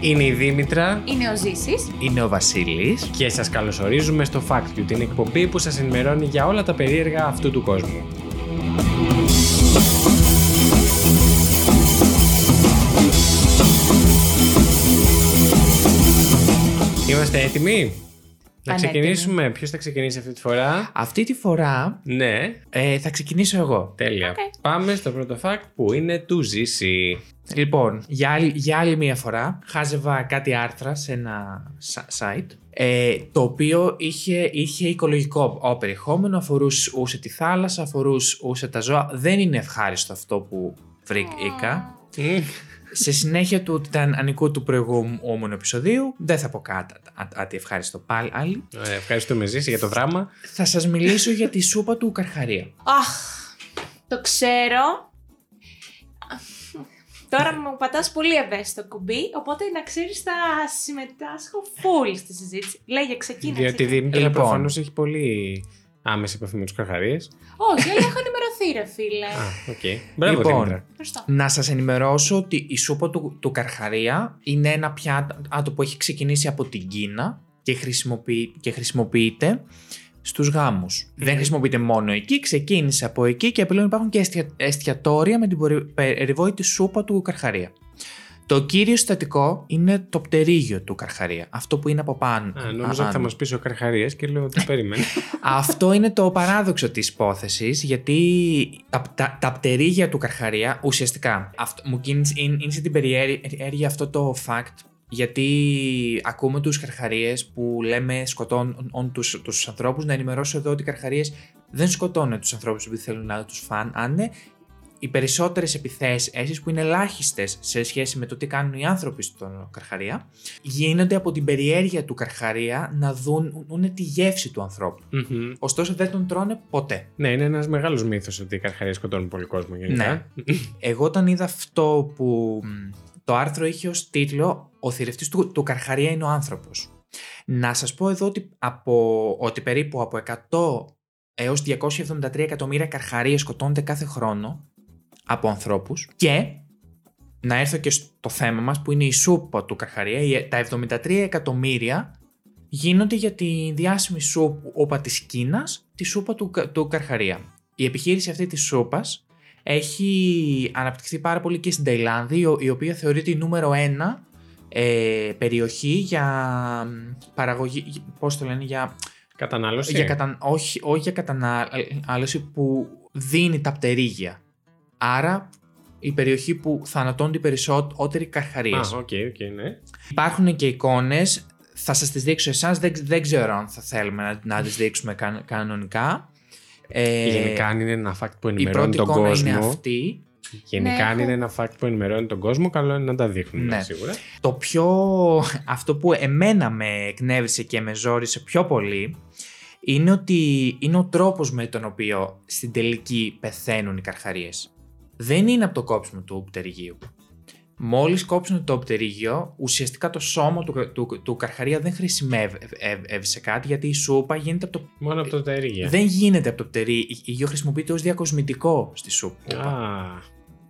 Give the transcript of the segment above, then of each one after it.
Είναι η Δήμητρα. Είναι ο Ζήσης. Είναι ο Βασίλης. Και σας καλωσορίζουμε στο Fact You, την εκπομπή που σας ενημερώνει για όλα τα περίεργα αυτού του κόσμου. Είμαστε έτοιμοι; Να Πανέτοιμοι. ξεκινήσουμε. Ποιος θα ξεκινήσει αυτή τη φορά; Αυτή τη φορά Ναι, ε, θα ξεκινήσω εγώ. τέλεια. Οκ. Πάμε στο πρώτο fact που είναι του Ζήση. Λοιπόν, για άλλη, για άλλη μία φορά χάζευα κάτι άρθρα σε ένα σα- site ε, το οποίο είχε, είχε οικολογικό ο, περιεχόμενο, αφορούσε τη θάλασσα, αφορούσε τα ζώα. Δεν είναι ευχάριστο αυτό που βρήκα. Σε συνέχεια του τιτανικού του προηγούμενου επεισοδίου, δεν θα πω κάτι α- κάτι ευχάριστο πάλι άλλη. Ωραία, ευχαριστούμε Ζήση για το δράμα. Θα σας μιλήσω για τη σούπα του Καρχαρία. Αχ, το ξέρω. Τώρα μου πατάς πολύ ευαίσθητο κουμπί, οπότε να ξέρεις θα συμμετάσχω full στη συζήτηση. Λέγε, ξεκίνησε. Διότι η Δήμητρα Λοιπόν. προφανώς έχει πολύ άμεση επαφή με τους καρχαρίες. Όχι, αλλά έχω ενημερωθεί ρε φίλε. Α, οκ. Μπράβο Λοιπόν. Δήμητρα. Ευχαριστώ. Να σας ενημερώσω ότι η σούπα του, του καρχαρία είναι ένα πιάτο που έχει ξεκινήσει από την Κίνα και, χρησιμοποιεί, και χρησιμοποιείται στους γάμους. Δεν χρησιμοποιείται μόνο εκεί, ξεκίνησε από εκεί και πλέον υπάρχουν και εστια- εστιατόρια με την πορε- περιβόητη σούπα του Καρχαρία. Το κύριο συστατικό είναι το πτερίγιο του Καρχαρία. Αυτό που είναι από πάνω. Α, νόμιζα ότι θα άνω. μας πεις ο καρχαρίες και λέω ότι περίμενε. Αυτό είναι το παράδοξο της υπόθεσης, γιατί τα, τα, τα πτερίγια του Καρχαρία ουσιαστικά, αυτό, μου κίνησε, είναι, είναι σε την περιέργεια αυτό το fact, γιατί ακούμε τους καρχαρίες που λέμε σκοτώνουν τους, τους ανθρώπους, να ενημερώσω εδώ ότι οι καρχαρίες δεν σκοτώνουν τους ανθρώπους επειδή θέλουν να τους φάνε, οι περισσότερες επιθέσεις που είναι ελάχιστες σε σχέση με το τι κάνουν οι άνθρωποι στον Καρχαρία γίνονται από την περιέργεια του Καρχαρία να δουν δουν τη γεύση του ανθρώπου. Μμμ. Ωστόσο δεν τον τρώνε ποτέ. ναι, είναι ένας μεγάλος μύθος ότι οι καρχαρίες σκοτώνουν πολύ κόσμο γενικά. Ναι. Εγώ όταν είδα αυτό που μ, το άρθρο είχε ως τίτλο «Ο θηρευτής του, του Καρχαρία είναι ο άνθρωπος». Να σας πω εδώ ότι, από, ότι περίπου από 100 έως 273 εκατομμύρια καρχαρίες σκοτώνται κάθε χρόνο από ανθρώπους και να έρθω και στο θέμα μας που είναι η σούπα του Καρχαρία, η- τα 73 εκατομμύρια γίνονται για τη διάσημη σούπα της Κίνας, τη σούπα του, Κα- του Καρχαρία. Η επιχείρηση αυτή της σούπας έχει αναπτυχθεί πάρα πολύ και στην Ταϊλάνδη, η ο- η οποία θεωρείται η νούμερο ένα ε, περιοχή για μ, παραγωγή, για- πώς το λένε, για, Κατανάλωση. για κατα, όχι, όχι για κατανάλωση που δίνει τα πτερίγια. Άρα η περιοχή που θανατώνονται οι περισσότεροι καρχαρίες. Α, OK, OK, ναι. Υπάρχουν και εικόνες, θα σας τις δείξω εσάς, δεν, δεν ξέρω αν θα θέλουμε να, να τις δείξουμε κα- κανονικά. Ε, Γενικά αν είναι ένα fact που η ενημερώνει πρώτη τον εικόνα κόσμο. είναι αυτή. Γενικά Ναι, αν έχω- είναι ένα fact που ενημερώνει τον κόσμο, καλό είναι να τα δείχνουμε Ναι. σίγουρα. Το πιο, αυτό που εμένα με εκνεύρισε και με ζόρισε πιο πολύ είναι ότι είναι ο τρόπος με τον οποίο στην τελική πεθαίνουν οι καρχαρίες. Δεν είναι από το κόψιμο του πτερυγίου. Μόλις κόψουν το πτερίγιο, ουσιαστικά το σώμα του, του, του καρχαρία δεν χρησιμεύει σε κάτι γιατί η σούπα γίνεται από το... Μόνο από το ταιρίγια. Δεν γίνεται από το πτερίγιο, χρησιμοποιείται ως διακοσμητικό στη σούπα. Α,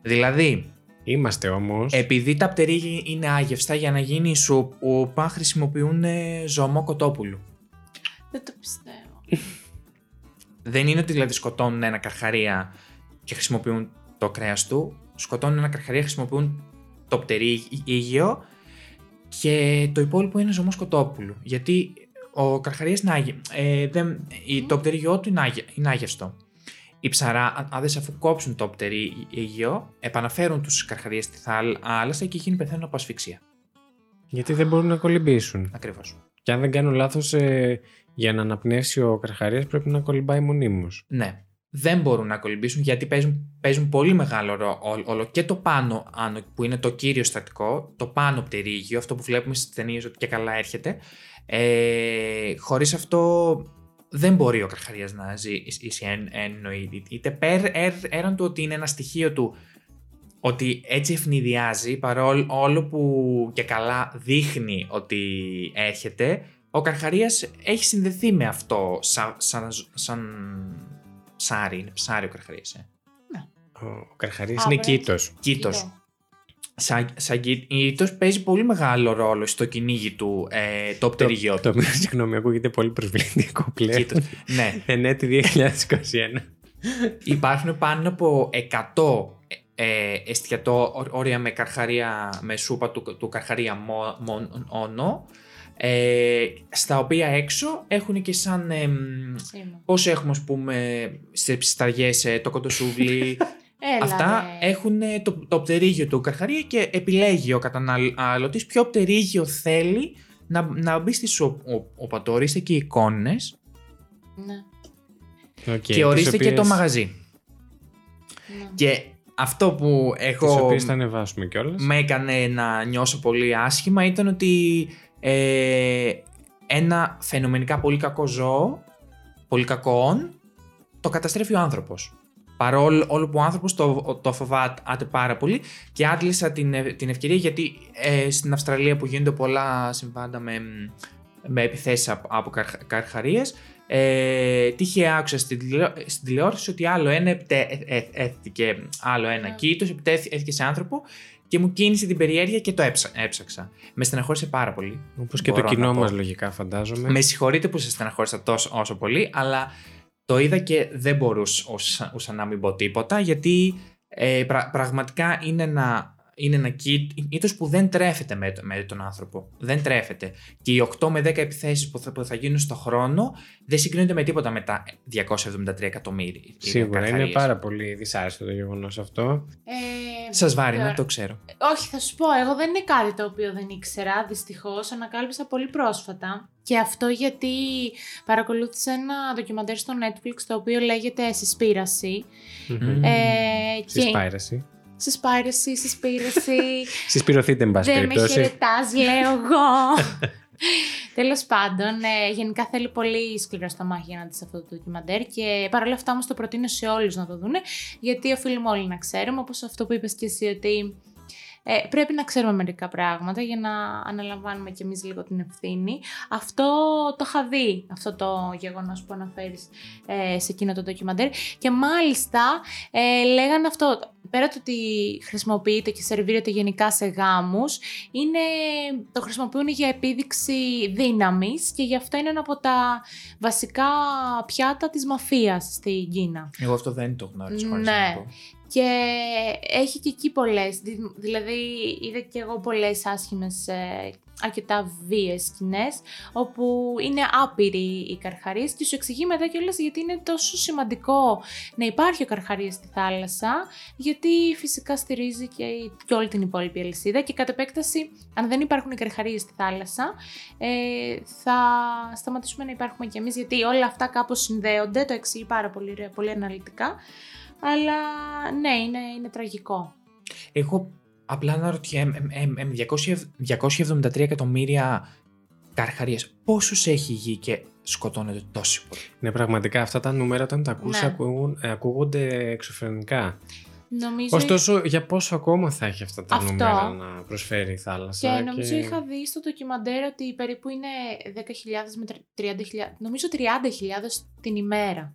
Δηλαδή, είμαστε όμως. επειδή τα πτερίγια είναι άγευστα, για να γίνει η σούπα χρησιμοποιούν ε, ζωμό κοτόπουλου. Δεν το πιστεύω. Δεν είναι ότι δηλαδή σκοτώνουν ένα καρχαρία και χρησιμοποιούν το κρέας του. Σκοτώνουν ένα καρχαρία, χρησιμοποιούν το πτερίγιο και το υπόλοιπο είναι ζωμός κοτόπουλου. Γιατί ο καρχαρίας είναι άγε... ε, δεν... η- το πτερίγιο του είναι, άγε... είναι άγευστο. Οι ψαράδες αφού κόψουν το πτερίγιο επαναφέρουν τους καρχαρίες στη θάλασσα και εκείνοι πεθαίνουν από ασφυξία. Γιατί δεν μπορούν να κολυμπήσουν. Ακριβώς. Και αν δεν κάνω λάθος, ε, για να αναπνεύσει ο καρχαρίας πρέπει να κολυμπάει μονίμως. Ναι. Δεν μπορούν να κολυμπήσουν γιατί παίζουν, παίζουν πολύ μεγάλο ρόλο και το πάνω άνω που είναι το κύριο στατικό, το πάνω πτερίγιο, αυτό που βλέπουμε στις ταινίες ότι και καλά έρχεται. Ε, χωρίς αυτό δεν μπορεί ο Καρχαρίας να ζήσει εν, εννοείται. Είτε πέρ, ερ, έραν του ότι είναι ένα στοιχείο του ότι έτσι ευνηδιάζει παρόλο που και καλά δείχνει ότι έρχεται, ο Καρχαρίας έχει συνδεθεί με αυτό σαν, σαν, σαν ψάρι. Είναι ψάρι ο Καρχαρίας. Ε. Ο καρχαρίας Α, είναι μπράβο. κήτος. Κήτος. Σαν, σαν κυνήγητος παίζει πολύ μεγάλο ρόλο στο κυνήγι του ε, το πτερίγιο του. Το οποίο, συγγνώμη, ακούγεται πολύ προσβλητικό πλέον. Κοίτα, ναι, Ενέτη 2021. υπάρχουν πάνω από 100 ε, εστιατόρια με, καρχαρία, με σούπα του, του καρχαρία μο- μόνο, ε, στα οποία έξω έχουν και σαν... εμ, Σήμα. Πώς έχουμε, ας πούμε, σε ψισταριές ε, το κοντοσούβλι. Έλα, Αυτά ρε. έχουν ε, το, το πτερίγιο του καρχαρία και επιλέγει ο καταναλωτής ποιο πτερίγιο θέλει να, να μπει στη σοπατόρια. Ορίστε και οι εικόνες Ναι, Okay, και ορίστε και το μαγαζί. ναι. Και αυτό που Τις έχω οποίες θα ανεβάσουμε κιόλας. με έκανε να νιώσω πολύ άσχημα ήταν ότι ε, ένα φαινομενικά πολύ κακό ζώο, πολύ κακόν, το καταστρέφει ο άνθρωπος. Παρόλο όλο που ο άνθρωπος το, το φοβάται πάρα πολύ και άντλησα την, ευ- την ευκαιρία γιατί ε, στην Αυστραλία που γίνονται πολλά συμβάντα με, με επιθέσεις από, από καρχ- καρχαρίες ε, τύχε άκουσα στην, τηλεό- στην τηλεόραση ότι άλλο ένα επιτε- ε- ε- έθηκε άλλο ένα Ναι. κήτος, επιτέθηκε σε άνθρωπο και μου κίνησε την περιέργεια και το έψα- έψαξα. Με στεναχώρησε πάρα πολύ. Όπως και το Μπορώ να κοινό πω. μας, λογικά, φαντάζομαι. Με συγχωρείτε που σε στεναχώρησα τόσο όσο πολύ, αλλά το είδα και δεν μπορούσα ούσα να μην πω τίποτα, γιατί ε, πρα- πραγματικά είναι ένα, είναι ένα κήτος που δεν τρέφεται με, το- με τον άνθρωπο. Δεν τρέφεται. Και οι 8 με 10 επιθέσεις που θα, που θα γίνουν στο χρόνο δεν συγκρίνονται με τίποτα με τα 273 εκατομμύρια. Σίγουρα είναι καρχαρίες. πάρα πολύ δυσάρεστο το γεγονός αυτό. Ε, Σας βάρει να τώρα- το ξέρω. Όχι, θα σου πω, εγώ δεν είναι κάτι το οποίο δεν ήξερα, δυστυχώς, ανακάλυψα πολύ πρόσφατα. Και αυτό γιατί παρακολούθησα ένα ντοκιμαντέρ στο Netflix το οποίο λέγεται «Συσπήραση». Μμμ. Ε, Στη και... σπάιραση. Συσπήραση, συσπήραση. Συσπηρωθείτε, εν πάση δεν με περιπτώσει. χαιρετάς, λέω εγώ. Τέλος πάντων, ε, γενικά θέλει πολύ σκληρό στομάχι για να δεις αυτό το ντοκιμαντέρ και παρόλα αυτά όμως το προτείνω σε όλους να το δούνε, γιατί οφείλουμε όλοι να ξέρουμε, όπως αυτό που είπες και εσύ, ότι ε, πρέπει να ξέρουμε μερικά πράγματα για να αναλαμβάνουμε κι εμείς λίγο την ευθύνη. Αυτό το είχα δει, αυτό το γεγονός που αναφέρεις ε, σε εκείνο το ντοκιμαντέρ και μάλιστα ε, λέγανε αυτό, πέρα το ότι χρησιμοποιείται και σερβίρεται γενικά σε γάμους, είναι, το χρησιμοποιούν για επίδειξη δύναμης και γι' αυτό είναι ένα από τα βασικά πιάτα της μαφίας στην Κίνα. Εγώ αυτό δεν το γνώριζα. χωρίς Ναι. να πω. Και έχει και εκεί πολλές, δη- δηλαδή είδα και εγώ πολλές άσχημες, ε, αρκετά βίες σκηνές, όπου είναι άπειροι οι καρχαρίες και σου εξηγεί μετά κιόλας γιατί είναι τόσο σημαντικό να υπάρχει ο καρχαρίας στη θάλασσα, γιατί φυσικά στηρίζει και, και όλη την υπόλοιπη αλυσίδα και κατ' επέκταση, αν δεν υπάρχουν οι καρχαρίες στη θάλασσα, ε, θα σταματήσουμε να υπάρχουμε κι εμείς, γιατί όλα αυτά κάπως συνδέονται, το εξηγεί πάρα πολύ, ωραία, πολύ αναλυτικά, αλλά ναι, είναι, είναι τραγικό. Εγώ απλά αναρωτιέμαι, ε, ε, ε, με 200 273 εκατομμύρια καρχαρίες, πόσους έχει η γη και σκοτώνεται τόσο πολύ. Ναι, πραγματικά αυτά τα νούμερα όταν τα ακούς Ναι. ακούγουν- ε, ακούγονται εξωφρενικά. Νομίζω Ωστόσο, για πόσο ακόμα θα έχει αυτά τα Αυτό. νούμερα να προσφέρει η θάλασσα. και νομίζω είχα δει στο ντοκιμαντέρ ότι περίπου είναι 10.000 με 30.000, νομίζω 30.000 την ημέρα.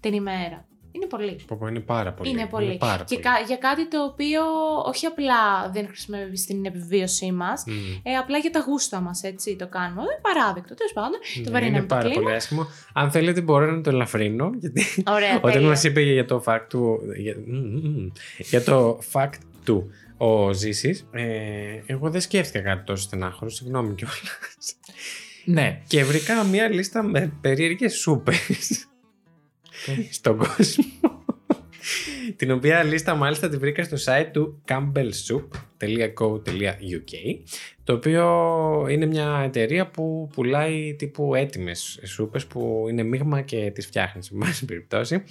Την ημέρα. Είναι πολύ. Πω, πω, είναι πάρα πολύ. Είναι πολύ. πάρα Και πολύ. κα- για κάτι το οποίο όχι απλά δεν χρησιμεύει στην επιβίωσή μας, Μμ. ε, απλά για τα γούστα μας, έτσι το κάνουμε. Ε, παράδεκτο, τέλος πάντων. Ναι, το βαρύναμε είναι το πάρα κλίμα. πολύ άσχημο. Αν θέλετε, μπορώ να το ελαφρύνω. Γιατί Ωραία, όταν τέλεια. μας είπε για το fact του. Για, μ, μ, μ. για το fact του ο Ζήσης, ε, εγώ δεν σκέφτηκα κάτι τόσο στενάχωρο. Συγγνώμη κιόλας. Ναι, Και βρήκα μια λίστα με περίεργες σούπες στον κόσμο. την οποία λίστα μάλιστα τη βρήκα στο site του campbellsoup.co.uk το οποίο είναι μια εταιρεία που πουλάει τύπου έτοιμες σούπες που είναι μείγμα και τις φτιάχνεις σε πάση περιπτώσει.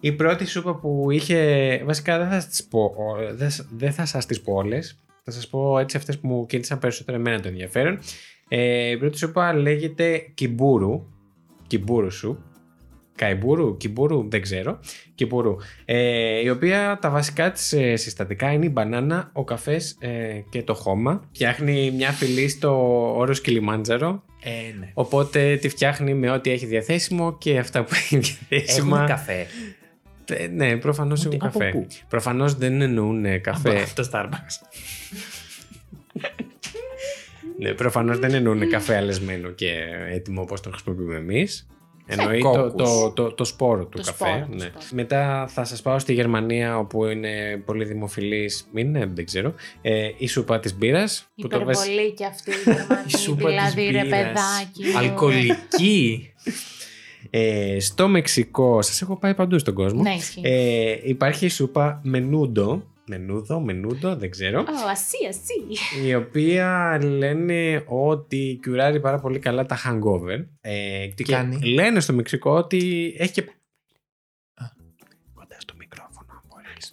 Η πρώτη σούπα που είχε, βασικά δεν θα σας τις πω, δεν, δεν θα σας τις πω όλες, θα σας πω έτσι αυτές που μου κίνησαν περισσότερο εμένα το ενδιαφέρον. Ε, η πρώτη σούπα λέγεται Κιμπούρου, Κιμπούρου soup, Καϊμπούρου, Κιμπούρου, δεν ξέρω. Κιμπούρου. Ε, η οποία τα βασικά της ε, συστατικά είναι η μπανάνα, ο καφές ε, και το χώμα. Φτιάχνει μια φυλή στο όρος Κιλιμάντζαρο. ε, ναι. Οπότε τη φτιάχνει με ό,τι έχει διαθέσιμο και αυτά που έχει Έχουμε διαθέσιμα. καφέ. Ε, ναι, προφανώς Ότι- έχουν από καφέ. πού; Προφανώς δεν εννοούν καφέ. Από το Starbucks. ναι, προφανώς δεν εννοούν καφέ αλεσμένο και έτοιμο όπως τον χρησιμοποιούμε εμείς. Εννοεί το, κόκκους. το, το, το σπόρο του Το καφέ. σπόρο, το ναι. σπόρο. Μετά θα σας πάω στη Γερμανία όπου είναι πολύ δημοφιλής, μην είναι, δεν ξέρω, ε, η σούπα της μπύρας. Που το βες- Υπερβολή κι αυτή η Γερμανία. Η σούπα δηλαδή, της ρε μπύρας. παιδάκι. μου. Αλκοολική. ε, στο Μεξικό, σας έχω πάει παντού στον κόσμο, Ναι, ισχύει. ε, υπάρχει η σούπα μενούντο, μενούδο, μενούντο, δεν ξέρω, Ω, ασύ, ασύ. η οποία λένε ότι κουράρει πάρα πολύ καλά τα hangover. Ε, Τι και κάνει; Λένε στο Μεξικό ότι έχει και... Κοντά στο μικρόφωνο, αν μπορείς.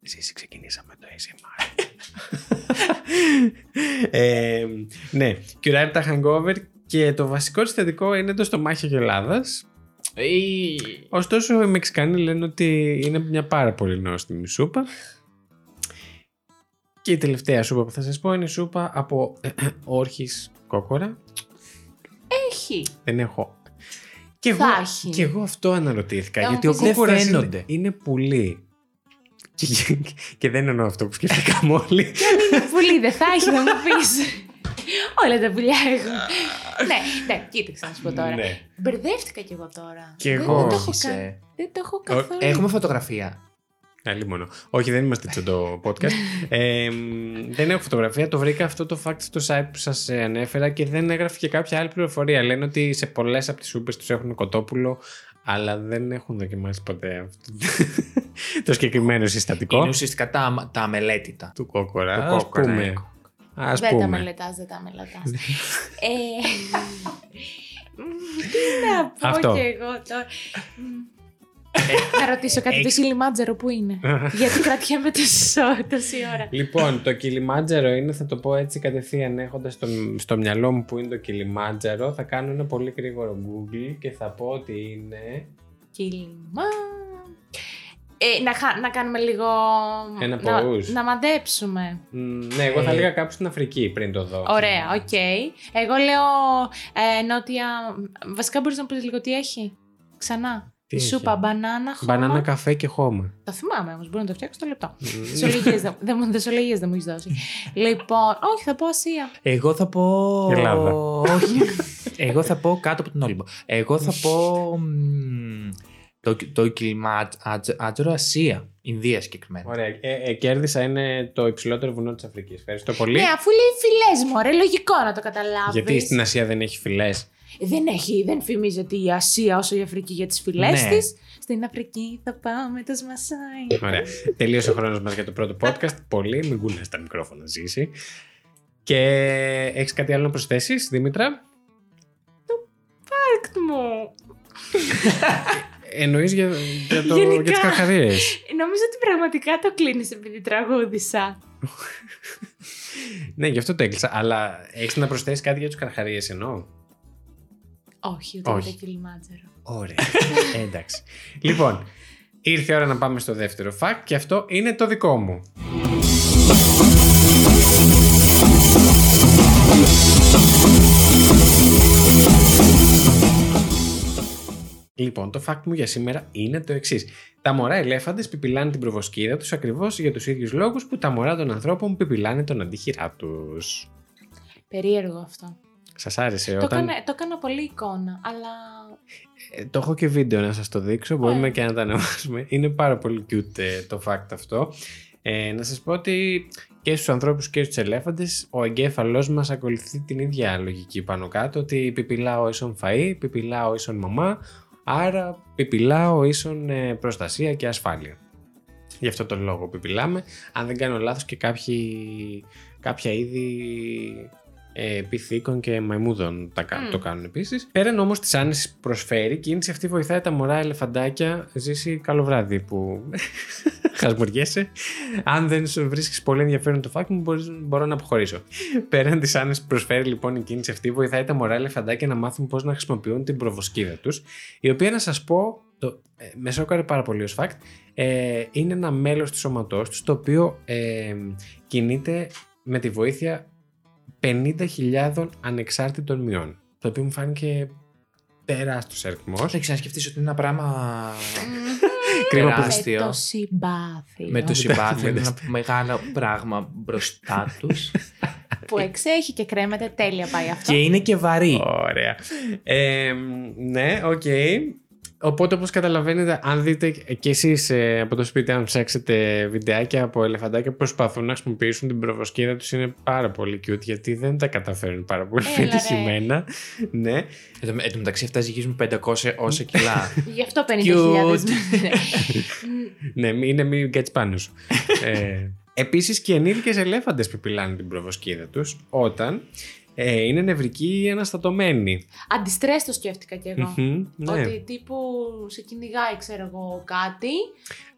Εσείς ξεκινήσαμε το ASMR. ε, ναι, κουράρει τα hangover και το βασικό της θετικό είναι το στομάχι γελάδας. Ωστόσο, οι Μεξικανοί λένε ότι είναι μια πάρα πολύ νόστιμη σούπα. Και η τελευταία σούπα που θα σας πω είναι σούπα από όρχης κόκορα. Έχει. Δεν έχω. Και εγώ, Θα έχει. και εγώ αυτό αναρωτήθηκα. Θα μου γιατί ο πεις, δεν κόκορας είναι, φαίνονται. είναι πουλί. Και, και δεν εννοώ αυτό που σκέφτηκαμε όλοι. Είναι πολύ, δεν θα έχει να μου πεις. Όλα τα πουλιά έχουν. ναι, ναι, κοίταξε να σου πω τώρα. Ναι. Μπερδεύτηκα κι εγώ τώρα. Κι Δεν- εγώ. Δεν, το έχω, Όχι, κα- σε. δεν το έχω καθόλου. Έχουμε φωτογραφία. Άλλη μόνο. Όχι, δεν είμαστε έτσι το podcast. ε, μ, δεν έχω φωτογραφία. Το βρήκα αυτό το fact στο site που σας ανέφερα και δεν έγραφε και κάποια άλλη πληροφορία. Λένε ότι σε πολλές από τις σούπε τους έχουν κοτόπουλο, αλλά δεν έχουν δοκιμάσει ποτέ αυτό. το συγκεκριμένο συστατικό Είναι ουσιαστικά τα, τα αμελέτητα. του κόκορα. Του Ας κόκορα, πούμε. ναι. Ας δεν τα πούμε. μελετάς, δεν τα μελετάς. ε, μ, τι να πω Αυτό. κι εγώ τώρα. Μ, Να ρωτήσω κάτι, το έχεις- Κιλιμάντζαρο που είναι; Γιατί κρατιέμαι τόση ω- τόση ώρα. Λοιπόν, το Κιλιμάντζαρο είναι, θα το πω έτσι κατευθείαν έχοντας στο, στο μυαλό μου που είναι το Κιλιμάντζαρο. Θα κάνω ένα πολύ γρήγορο Google και θα πω ότι είναι. Κιλιμά. Ε, να, χα- να κάνουμε λίγο. Ένα να, pause. να μαντέψουμε. Μ, ναι, εγώ θα Ε. λέγα κάπου στην Αφρική πριν το δω. Ωραία, οκ. Εγώ λέω ε, νότια. Βασικά μπορείς να πεις λίγο τι έχει. Ξανά. Τι Η έχει; σούπα, μπανάνα, χώμα. Μπανάνα, καφέ και χώμα. Το θυμάμαι όμως, μπορώ να το φτιάξω στο λεπτό. Μ, Δεσολογίες δεν- δεν μου- Δεσολογίες δεν μου έχεις δώσει. λοιπόν, όχι, θα πω Ασία. Εγώ θα πω. Ελλάδα. Όχι. Εγώ θα πω κάτω από τον Όλυμπο. Εγώ θα πω. μ, Το, το Κιλιμάτζαρο Ασία. Ινδία συγκεκριμένα. Ωραία. Ε, ε, κέρδισα είναι το υψηλότερο βουνό της Αφρικής. Ευχαριστώ πολύ. Ναι, αφού λέει φυλέ μου, ρε, λογικό να το καταλάβεις. Γιατί στην Ασία δεν έχει φυλέ. Δεν έχει, δεν φημίζεται η Ασία όσο η Αφρική για τις φυλές Ναι. της. Στην Αφρική θα πάμε το Σμασάι. Ωραία. Τελείωσε ο χρόνος μας για το πρώτο podcast. Πολύ. Μην κούνε τα μικρόφωνα, ζήσει. Και έχεις κάτι άλλο να προσθέσεις, Δήμητρα; Πάρκ μου. Εννοείς για, για, το, Γενικά. για τις καρχαρίε. Νομίζω ότι πραγματικά το κλείνεις επειδή τραγούδισα. ναι, γι' αυτό το έκλεισα. Αλλά έχεις να προσθέσεις κάτι για τους καρχαρίε εννοώ. Όχι, ούτε για Όχι. το κιλιμάτζαρο. Ωραία. Εντάξει. λοιπόν, ήρθε η ώρα να πάμε στο δεύτερο φακ και αυτό είναι το δικό μου. Λοιπόν, το fact μου για σήμερα είναι το εξής. Τα μωρά ελέφαντες πιπιλάνε την προβοσκίδα τους ακριβώς για τους ίδιους λόγους που τα μωρά των ανθρώπων πιπιλάνε τον αντίχειρά τους. Περίεργο αυτό. Σας άρεσε Το, όταν... έκανα, το έκανα πολύ εικόνα, αλλά. Ε, το έχω και βίντεο να σας το δείξω, μπορούμε Ωραία. και να το ανεβάσουμε. Είναι πάρα πολύ cute ε, το fact αυτό. Ε, να σας πω ότι και στους ανθρώπους και στους ελέφαντες ο εγκέφαλός μας ακολουθεί την ίδια λογική πάνω κάτω ότι πιπιλάω ίσον φαΐ, πιπιλάω ίσον μαμά, άρα πιπιλάω ίσον ε, προστασία και ασφάλεια. Γι' αυτό τον λόγο πιπιλάμε. Αν δεν κάνω λάθος και κάποιοι, κάποια είδη ε, πυθίκων και μαϊμούδων τα, κα- Μμ. το κάνουν επίσης. Πέραν όμως της άνεσης που προσφέρει, η κίνηση αυτή βοηθάει τα μωρά ελεφαντάκια. Ζήσει καλό βράδυ που χασμουριέσαι. Αν δεν σου βρίσκεις πολύ ενδιαφέρον το φάκ μου, μπορείς- μπορώ να αποχωρήσω. Πέραν της άνεσης που προσφέρει λοιπόν η κίνηση αυτή, βοηθάει τα μωρά ελεφαντάκια να μάθουν πώς να χρησιμοποιούν την προβοσκίδα τους, η οποία να σας πω, το, ε, με σόκαρε πάρα πολύ ως fact, ε, είναι ένα μέλος του σώματός τους το οποίο ε, κινείται με τη βοήθεια 50.000 ανεξάρτητων μειών. Το οποίο μου φάνηκε τεράστιος αριθμός. Θα ξανασκεφτείς ότι είναι ένα πράγμα. Κρίμα που Τεράστιο. Με το συμπάθειο. Με το συμπάθειο είναι ένα μεγάλο πράγμα μπροστά τους Που εξέχει και κρέμεται. Τέλεια πάει αυτό. και είναι και βαρύ. Ωραία. Ε, ναι, οκ. Οπότε, όπως καταλαβαίνετε, αν δείτε και εσείς ε, από το σπίτι, αν ψάξετε βιντεάκια από ελεφαντάκια που προσπαθούν να χρησιμοποιήσουν την προβοσκίδα τους, είναι πάρα πολύ cute, γιατί δεν τα καταφέρουν πάρα πολύ Έλα, ρε. πετυχημένα. Ναι. Εν τω- εν τω μεταξύ αυτά ζυγίζουν 500 όσα κιλά. Γι' αυτό 50.000. Cute. Ναι, μη- είναι μην κάτσει πάνω σου. ε, επίσης και ενήλικες ελέφαντες πιπιλάνε την προβοσκίδα τους όταν ε, είναι νευρικοί ή αναστατωμένοι. Αντιστρες το σκέφτηκα κι εγώ. Μμμ, ναι. Ότι τύπου σε κυνηγάει, ξέρω εγώ, κάτι.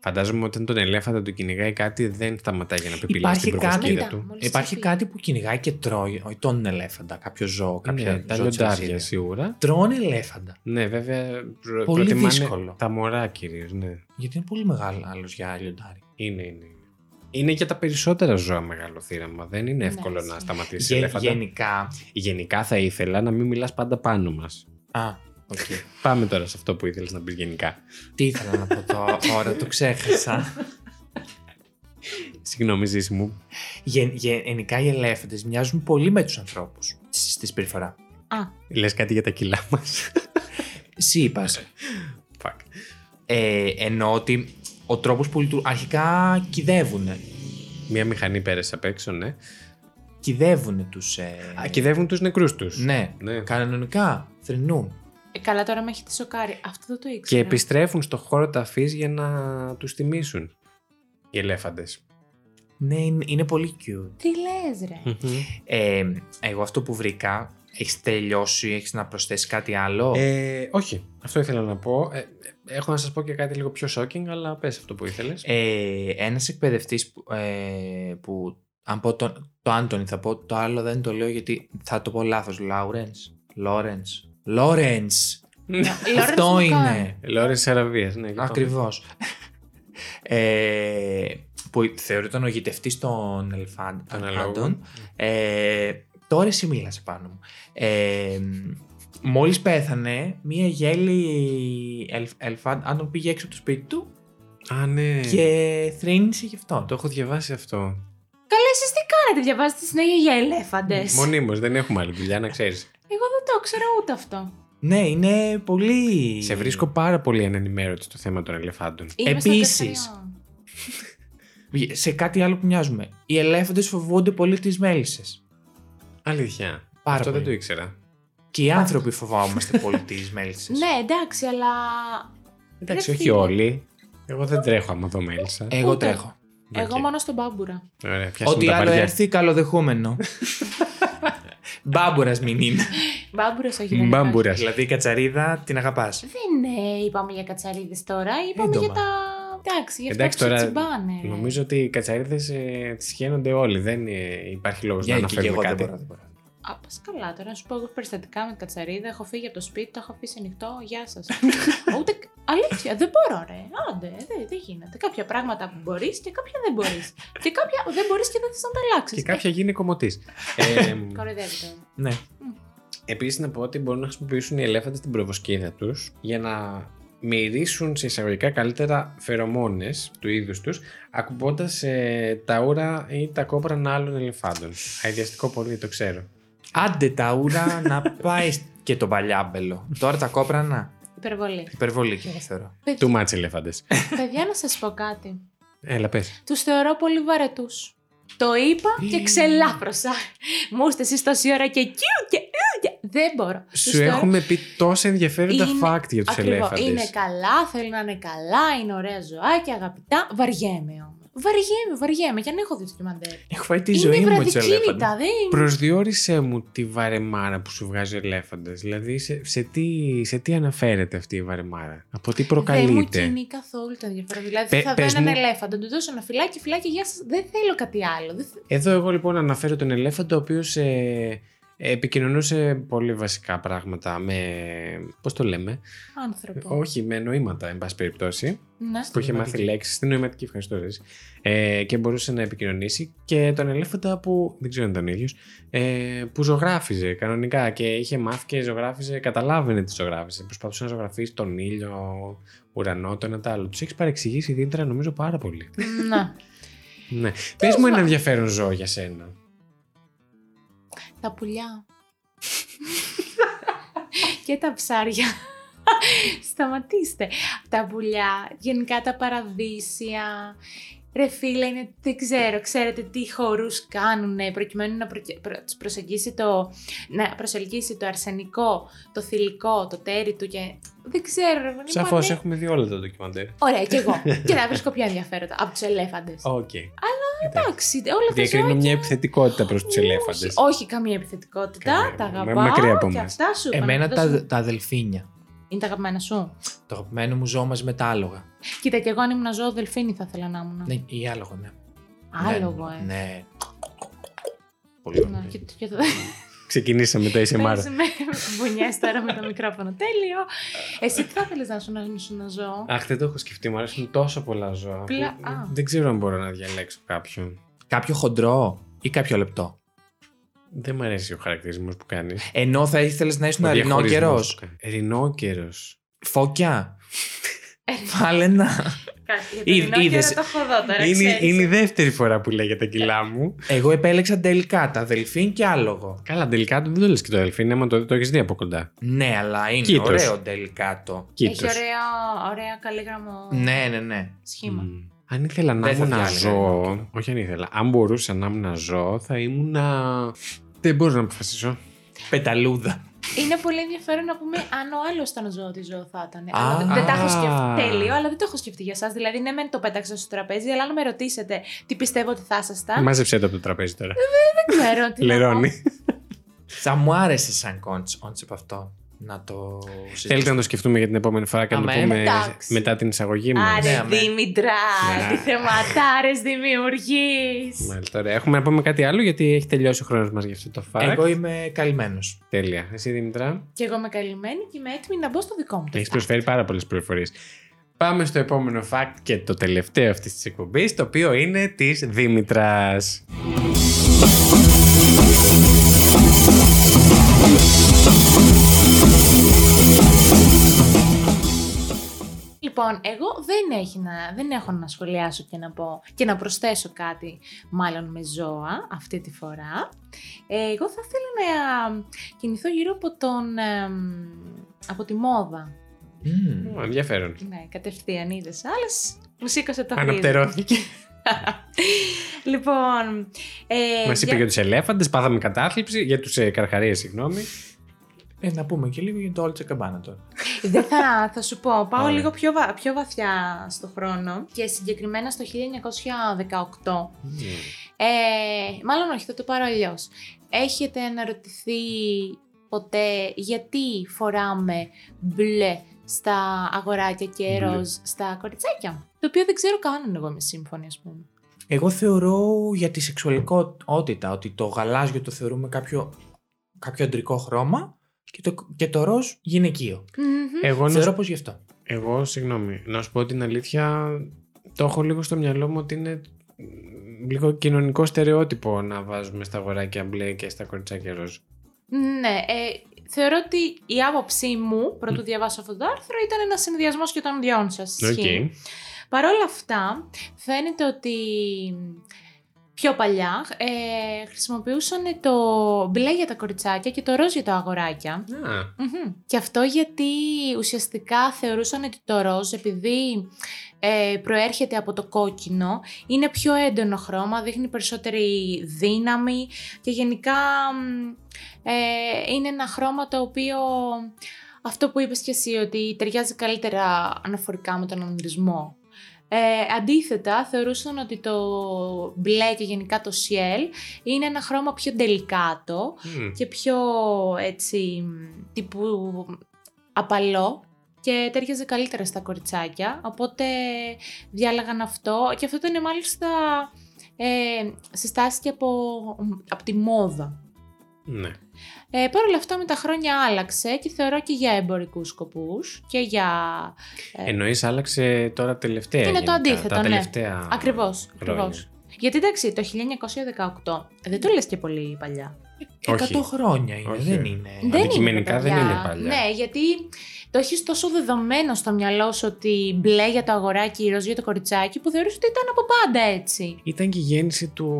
Φαντάζομαι όταν τον ελέφαντα του κυνηγάει κάτι δεν σταματάει για να πιπιλάει Υπάρχει στην κάτι- προβοσκίδα Κοίτα, του. μόλις Υπάρχει ξεφύγει. κάτι που κυνηγάει και τρώει, όχι τον ελέφαντα, κάποιο ζώο, κάποια Ναι, τα ζώα της λιοντάρια Βραζίλιας. σίγουρα. Τρώνε ελέφαντα. Ναι, βέβαια. προ- Πολύ προτιμάνε δύσκολο. Τα μωρά κυρίως, ναι. Γιατί είναι πολύ μεγάλο άλλος για λιοντάρι. Είναι, είναι. Είναι για τα περισσότερα ζώα μεγάλο θήραμα. Δεν είναι Ναι, εύκολο να ισχύει. σταματήσει Γε- ελέφαντα. γενικά. Γενικά θα ήθελα να μην μιλάς πάντα πάνω μας. Α, οκ. Πάμε τώρα σε αυτό που ήθελες να πεις γενικά. Τι ήθελα να πω τώρα, το ξέχασα. Συγγνώμη, Ζήση μου. Γεν, γενικά οι ελέφαντες μοιάζουν πολύ με τους ανθρώπους στη στη συμπεριφορά. Α, Λες κάτι για τα κιλά μας. Εσύ είπας. Fuck. Ε, εννοώ ότι ο τρόπος που λειτουργούν. Αρχικά κυδεύουν. Μία μηχανή πέρασε απ' έξω, ναι. Κυδεύουν τους. Ε... Ακυδεύουν τους νεκρούς τους. Ναι, ναι. κανονικά. Θρυνούν. ε, καλά τώρα με έχετε σοκάρει. Αυτό δεν το Και ήξερα. επιστρέφουν στο χώρο ταφής για να τους τιμήσουν. Οι ελέφαντες. Ναι, είναι, είναι πολύ cute. Τι λες ρε. Ε, εγώ αυτό που βρήκα, έχεις τελειώσει, έχεις να προσθέσεις κάτι άλλο; Ε, όχι, αυτό ήθελα να πω. Ε, έχω να σας πω και κάτι λίγο πιο shocking, αλλά πες αυτό που ήθελες. Ε, ένας εκπαιδευτής που, ε, που αν πω το, το Άντωνη θα πω, το άλλο δεν το λέω γιατί θα το πω λάθος. Λάουρενς. Λόρενς. Λόρενς. Αυτό Λόρενς είναι. Λόρες Αραβίας, ναι. λοιπόν. Ακριβώς. ε, που θεωρείται ο γητευτής των ελεφάν- Των ελεφάντων. αλόγων. Ε, τώρα εσύ μίλασε πάνω μου. Ε, μόλις πέθανε, μία γέλη ελφ, ελεφάντων πήγε έξω από το σπίτι του Α, ναι. και θρύνησε γι' αυτό. Το έχω διαβάσει αυτό. Καλά, εσείς τι κάνετε, διαβάζετε συνέχεια για ελέφαντες; Μονίμως, δεν έχουμε άλλη δουλειά, να ξέρεις. Εγώ δεν το ξέρω ούτε αυτό. Ναι, είναι πολύ... Σε βρίσκω πάρα πολύ ανενημέρωτη στο θέμα των ελεφάντων. Είμαι στο Επίσης. Καρχαριό. Σε κάτι άλλο που μοιάζουμε. Οι ελέφαντες φοβούνται πολύ τις μέλισσες. Αλήθεια. Πάρα αυτό δεν πολύ. το ήξερα. Και οι άνθρωποι φοβόμαστε πολύ τις μέλισσες. Ναι, εντάξει, αλλά. Εντάξει, Ρε όχι φίλε. όλοι. Εγώ δεν τρέχω άμα δω μέλισσα. Εγώ Ούτε. τρέχω. Εγώ Οκ. μόνο στον μπάμπουρα. Ωραία, πιάσουμε Ό,τι τα άλλο βαριά. έρθει καλοδεχούμενο. Μπάμπουρας μην είναι. Μπάμπουρας, όχι. δεν Μπάμπουρας. δηλαδή η κατσαρίδα την αγαπάς. υπάρχει. Δεν ε, είπαμε για κατσαρίδες τώρα, είπαμε Έντομα. για τα. Εντάξει, για Εντάξει αυτά που τώρα, σε τσιμπάνε. ρε. νομίζω ότι οι κατσαρίδες ε, τις χαίνονται όλοι. Δεν ε, υπάρχει λόγος να Για και αναφέρουμε εγώ δεν κάτι. μπορώ. δεν μπορώ. Α, πας καλά τώρα, να σου πω εγώ περιστατικά με κατσαρίδα. Έχω φύγει από το σπίτι, το έχω αφήσει ανοιχτό. Γεια σας. Ούτε. Αλήθεια, δεν μπορώ, ρε. Άντε, δεν, δεν γίνεται. Κάποια πράγματα που μπορείς και κάποια δεν μπορείς. και κάποια δεν μπορείς και δεν θες να τα αλλάξεις. Και κάποια γίνει κομμωτής. ε, Κοροϊδεύεται. Ναι. Επίσης να πω ότι μπορούν να χρησιμοποιήσουν οι ελέφαντες την προβοσκίδα τους για να μυρίσουν σε εισαγωγικά καλύτερα φερομόνες του είδους τους ακουμπώντας ε, τα ούρα ή τα κόπρανα άλλων ελεφάντων. Αειδιαστικό πολύ, το ξέρω. Άντε τα ούρα να πάει και το παλιάμπελο. Τώρα τα κόπρανα. Υπερβολή. Υπερβολή και εγώ θεωρώ. Too much ελεφάντες. Παιδιά, να σας πω κάτι. Έλα πες. Τους θεωρώ πολύ βαρετούς. Το είπα και ξελάφρωσα. Μου είστε εσείς τόση ώρα και κιου και ου και- Δεν μπορώ. Τους Σου θεωρώ- έχουμε πει τόσα ενδιαφέροντα Είναι- fact για τους Ακριβώς. ελέφαντες. Είναι καλά, θέλουν να είναι καλά, είναι ωραία ζωάκια, αγαπητά. Βαριέμαι όμως. Βαριέμαι, βαριέμαι, για να έχω δει ντοκιμαντέρ. Έχω φάει τη Είναι ζωή μου με τους βραδικίνητα, ελέφαντες. δεν είναι. Προσδιορίσέ μου τη βαρεμάρα που σου βγάζει ο ελέφαντας. Δηλαδή σε, σε, τι, σε τι αναφέρεται αυτή η βαρεμάρα; Από τι Δεν μου προκαλείται; κινεί καθόλου το ενδιαφέρον. Δηλαδή Πε- θα δω πες έναν μου- ελέφαντο, του δώσω ένα φυλάκι, φυλάκι, γεια σας. Δεν θέλω κάτι άλλο. Δεν θε- Εδώ εγώ λοιπόν αναφέρω τον ελέφαντο ο οποίος ε, επικοινωνούσε πολύ βασικά πράγματα με, πώς το λέμε, Άνθρωπο. όχι με νοήματα, εν πάση περιπτώσει, Ναι. που είχε μάθει νοηματική. λέξεις, στην νοηματική ευχαριστώ Ρέζη. ε, και μπορούσε να επικοινωνήσει και τον ελέφαντα που, δεν ξέρω αν ήταν ο ίδιος, ε, που ζωγράφιζε κανονικά και είχε μάθει και ζωγράφιζε, καταλάβαινε τι ζωγράφιζε, προσπαθούσε να ζωγραφίσει τον ήλιο, ουρανό, το ένα το άλλο. Τους έχεις παρεξηγήσει η Δήμητρα νομίζω πάρα πολύ. Ναι. ναι. Πες μου ένα ενδιαφέρον ζώο για σένα. Τα πουλιά. και τα ψάρια. Σταματήστε. Τα πουλιά, γενικά τα παραδείσια. Ρε φίλε, είναι, δεν ξέρω, ξέρετε τι χορούς κάνουν προκειμένου να προκε- προ- τους προσεγγίσει το, να προσελκύσει το αρσενικό, το θηλυκό, το τέρι του και δεν ξέρω. ρε, είναι Σαφώς πανέ- έχουμε δει όλα τα ντοκιμαντέρ. Ωραία, κι εγώ. και να βρίσκω πιο ενδιαφέροντα από τους ελέφαντες. Οκ. Εντάξει, όλα τα Διακρίνω ζώα μια επιθετικότητα προς τους ελέφαντες. όχι, όχι καμία επιθετικότητα. Καμία. Τα Μα- αγαπάω. μακριά από και μας. αυτά σου είπα, Εμένα να δώσω- τα, τα δελφίνια. Είναι τα αγαπημένα σου; Το αγαπημένο μου ζώο μαζί με τα άλογα. Κοίτα, και εγώ αν ήμουν ζώο, δελφίνι θα ήθελα να ήμουν. Ναι, ή άλογο, ναι. Άλογο, ναι, ε. Ναι. Πολύ Ναι, ωραίο. και, και το... Ξεκινήσαμε το ASMR. Παίζει με μπουνιές τώρα με το μικρόφωνο. Τέλειο. Εσύ τι θα ήθελες να σου να ήσουν ένα ζώο. Αχ, δεν το έχω σκεφτεί. Μου αρέσουν τόσο πολλά ζώα. Πλα- που α. Δεν ξέρω αν μπορώ να διαλέξω κάποιον. Κάποιο χοντρό ή κάποιο λεπτό. Δεν μου αρέσει ο χαρακτηρισμός που κάνεις. Ενώ θα ήθελες να ήσουν ρινόκερο. Ρινόκερο. Φώκια. Βάλε ένα. Κάτι για Είδ- το είδες. είδες... το έχω δω τώρα, Είναι, ξέρεις. είναι η δεύτερη φορά που λέει για τα κιλά μου. Εγώ επέλεξα τελικά τα δελφίν και άλογο. Καλά, τελικά δεν το λες και το αδελφίνι, άμα το, το έχεις δει από κοντά. Ναι, αλλά είναι Κοίτος. ωραίο τελικά το. Κοίτο. Έχει ωραία, ωραία καλήγραμμο Ναι, ναι, ναι. σχήμα. Αν ήθελα να Δεν θα ήμουν διάλεγα ζώο. ρινόκερο. Όχι, αν ήθελα. Αν μπορούσα να ήμουν ζώο, θα ήμουν. Δεν μπορώ να αποφασίσω; Πεταλούδα. Είναι πολύ ενδιαφέρον να πούμε αν ο άλλος ήταν ζώο, τι ζώο θα ήταν. Α. Αλλά δεν, δεν τα έχω σκεφτεί. Τέλειο, αλλά δεν το έχω σκεφτεί για εσά. Δηλαδή, ναι, μεν το πέταξα στο τραπέζι, αλλά αν με ρωτήσετε τι πιστεύω ότι θα ήσασταν. Μάζεψέ το από το τραπέζι τώρα. Δεν ξέρω τι. να πω. Λερώνει. Θα μου άρεσε σαν concept αυτό. Να το συζητήσουμε. Θέλετε να το σκεφτούμε για την επόμενη φορά και να το Αμέ, πούμε εντάξει. μετά την εισαγωγή μας. Άρε Ναι, αμέ. Δήμητρα, Ναι. τι θεματάρες δημιουργείς. Μάλιστα, ωραία. Έχουμε να πούμε κάτι άλλο γιατί έχει τελειώσει ο χρόνος μας για αυτό το fact. Εγώ είμαι καλυμμένος. Τέλεια. Εσύ Δήμητρα, Και εγώ είμαι καλυμμένη και είμαι έτοιμη να μπω στο δικό μου το έχεις fact. προσφέρει πάρα πολλές πληροφορίες. Πάμε στο επόμενο fact και το τελευταίο αυτής της εκπομπής, το οποίο είναι της Δήμητρας. Λοιπόν, εγώ δεν, έχει να, δεν έχω να σχολιάσω και να πω και να προσθέσω κάτι μάλλον με ζώα αυτή τη φορά. Ε, εγώ θα ήθελα να κινηθώ γύρω από τον... εμ, από τη μόδα. Ω, ενδιαφέρον. Ναι, κατευθείαν είδες. Άλλες μου σήκωσε το χρήμα. Αναπτερώθηκε. λοιπόν... Ε, Μας είπε για- για τους ελέφαντες, πάθαμε κατάθλιψη. Για τους ε, καρχαρίες, συγγνώμη. Ε, να πούμε και λίγο για το Όλτσε Καμπάνα τώρα. Δεν θα, θα σου πω. Πάω Ωραία. λίγο πιο, βα- πιο βαθιά στο χρόνο και συγκεκριμένα στο 1918. Ε, μάλλον όχι, θα το πάρω αλλιώς. Έχετε αναρωτηθεί ποτέ γιατί φοράμε μπλε στα αγοράκια και Μπλε. ροζ στα κοριτσάκια. Το οποίο δεν ξέρω καν αν εγώ είμαι σύμφωνη, ας πούμε. Εγώ θεωρώ για τη σεξουαλικότητα ότι το γαλάζιο το θεωρούμε κάποιο, κάποιο αντρικό χρώμα και το, και το ροζ γυναικείο. Εγώ, να Θεωρώ σου- πως γι' αυτό. εγώ, συγγνώμη, να σου πω την αλήθεια, το έχω λίγο στο μυαλό μου ότι είναι μ, λίγο κοινωνικό στερεότυπο να βάζουμε στα αγοράκια μπλε και στα κοριτσάκια ροζ. Ναι, ε, θεωρώ ότι η άποψή μου, προτού διαβάσω αυτό το άρθρο, ήταν ένας συνδυασμός και των δυο σας. Οκ. Παρ' όλα αυτά, φαίνεται ότι πιο παλιά ε, χρησιμοποιούσαν το μπλε για τα κοριτσάκια και το ροζ για τα αγοράκια. Α, Μμμ. Και αυτό γιατί ουσιαστικά θεωρούσαν ότι το ροζ, επειδή ε, προέρχεται από το κόκκινο, είναι πιο έντονο χρώμα, δείχνει περισσότερη δύναμη και γενικά μ, ε, είναι ένα χρώμα το οποίο αυτό που είπες και εσύ ότι ταιριάζει καλύτερα αναφορικά με τον ανδρισμό. Ε, αντίθετα, θεωρούσαν ότι το μπλε και γενικά το σιέλ είναι ένα χρώμα πιο τελικάτο μ. και πιο έτσι μ, τύπου απαλό και τέριαζε καλύτερα στα κοριτσάκια, οπότε διάλεγαν αυτό και αυτό ήταν μάλιστα ε, συστάθηκε από, από τη μόδα. Ναι. Ε, Παρ' όλα αυτά με τα χρόνια άλλαξε και θεωρώ και για εμπορικούς σκοπούς και για... Ε, Εννοείς άλλαξε τώρα τελευταία. Είναι το γενικά, αντίθετο, τα ναι. τελευταία Ακριβώς, χρόνια. ακριβώς. Γιατί εντάξει, το 1918 δεν το λες και πολύ παλιά. 100 Όχι. χρόνια είναι, Όχι. δεν είναι. Δεν Αντικειμενικά είναι, δεν παιδιά. είναι παλιά. Ναι, γιατί το έχεις τόσο δεδομένο στο μυαλό σου ότι μπλε για το αγοράκι, ροζ για το κοριτσάκι, που θεωρείς ότι ήταν από πάντα έτσι. Ήταν και η γέννηση του,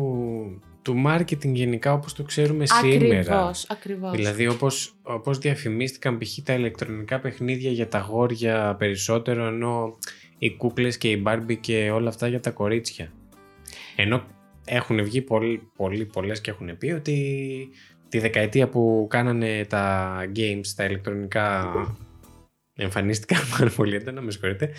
του marketing γενικά όπως το ξέρουμε σήμερα. Ακριβώς, ακριβώς. Δηλαδή όπως, όπως διαφημίστηκαν π.χ. τα ηλεκτρονικά παιχνίδια για τα γόρια περισσότερο ενώ οι κούκλες και οι μπάρμπι και όλα αυτά για τα κορίτσια. Ενώ έχουν βγει πολύ, πολύ πολλές και έχουν πει ότι τη δεκαετία που κάνανε τα games, τα ηλεκτρονικά εμφανίστηκαν πάρα πολύ έντονα, με συγχωρείτε.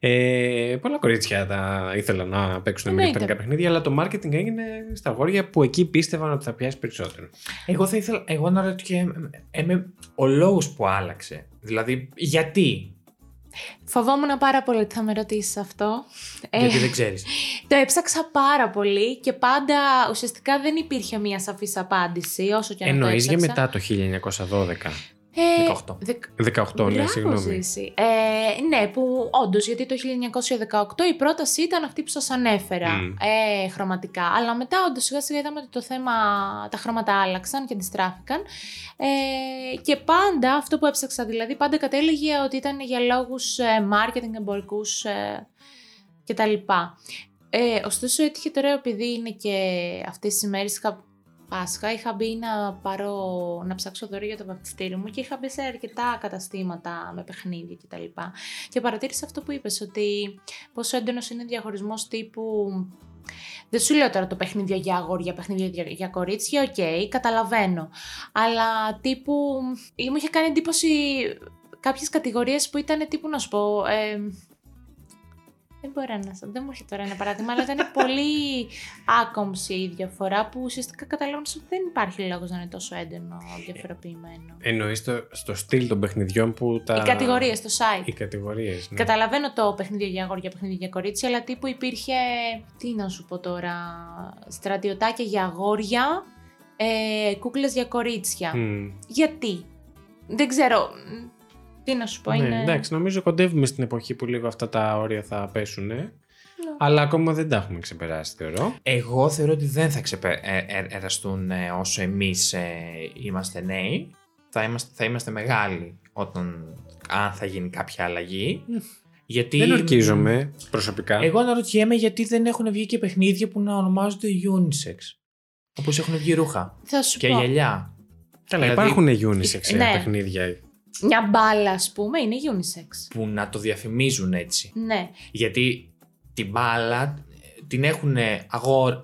Ε, πολλά κορίτσια τα ήθελαν να παίξουν με Εννοείται. ηλεκτρονικά παιχνίδια, αλλά το marketing έγινε στα γόρια που εκεί πίστευαν ότι θα πιάσει περισσότερο. Εγώ θα ήθελα, εγώ να ρωτιέμαι ο λόγος που άλλαξε. Δηλαδή, γιατί; Φοβόμουν πάρα πολύ ότι θα με ρωτήσεις αυτό. Ε, Γιατί δεν ξέρεις; το έψαξα πάρα πολύ και πάντα ουσιαστικά δεν υπήρχε μία σαφής απάντηση όσο και αν το Εννοείς για έψαξα. μετά το 1912. Ε, 18. δεκ- 18, ναι, Μπράβο, συγγνώμη. Ζήση. Ε, ναι, που όντως, γιατί το 1918 η πρόταση ήταν αυτή που σας ανέφερα, Μμ. ε, χρωματικά. Αλλά μετά όντως σιγά σιγά είδαμε ότι το θέμα, τα χρώματα άλλαξαν και αντιστράφηκαν. Ε, και πάντα αυτό που έψαξα, δηλαδή, πάντα κατέληγε ότι ήταν για λόγους ε, marketing, εμπορικούς ε, κτλ. Ε, ωστόσο έτυχε τώρα επειδή είναι και αυτές τις ημέρες είχα Πάσχα, είχα μπει να, πάρω, να ψάξω δώρο για το βαπτιστήριο μου και είχα μπει σε αρκετά καταστήματα με παιχνίδια κτλ. Και, και παρατήρησα αυτό που είπες, ότι πόσο έντονος είναι ο διαχωρισμός τύπου... Δεν σου λέω τώρα το παιχνίδια για αγόρια, παιχνίδια για, για κορίτσια, οκ, καταλαβαίνω. Αλλά τύπου, ή μου είχε κάνει εντύπωση κάποιες κατηγορίες που ήταν τύπου να σου πω... ε, δεν μπορώ να σα. Δεν μου έρχεται τώρα ένα παράδειγμα, αλλά ήταν πολύ άκομψη η διαφορά που ουσιαστικά καταλαβαίνω ότι δεν υπάρχει λόγος να είναι τόσο έντονο διαφοροποιημένο. Εννοείς το, στο στυλ των παιχνιδιών που τα... Οι κατηγορίες στο site. Οι κατηγορίες, ναι. Καταλαβαίνω το παιχνίδι για αγόρια, παιχνίδι για κορίτσια, αλλά τύπου υπήρχε. Τι να σου πω τώρα. Στρατιωτάκια για αγόρια, ε, κούκλες για κορίτσια. Μμ. Γιατί; Δεν ξέρω. Τι να σου πω, Ναι, είναι. εντάξει, νομίζω κοντεύουμε στην εποχή που λίγο αυτά τα όρια θα πέσουν. Αλλά ακόμα δεν τα έχουμε ξεπεράσει, θεωρώ. Εγώ θεωρώ ότι δεν θα ξεπεραστούν όσο εμείς ε, είμαστε νέοι. Θα είμαστε, θα είμαστε μεγάλοι όταν, αν θα γίνει κάποια αλλαγή. Γιατί, Δεν ορκίζομαι προσωπικά. Εγώ αναρωτιέμαι γιατί δεν έχουν βγει και παιχνίδια που να ονομάζονται unisex. Όπως έχουν βγει ρούχα Θα σου και πω. γυαλιά. Καλά, δηλαδή- υπάρχουν unisex Ναι. ναι. παιχνίδια. Μια μπάλα, ας πούμε, είναι unisex. που να το διαφημίζουν έτσι. Ναι. Γιατί την μπάλα ε, την έχουν αγόρ,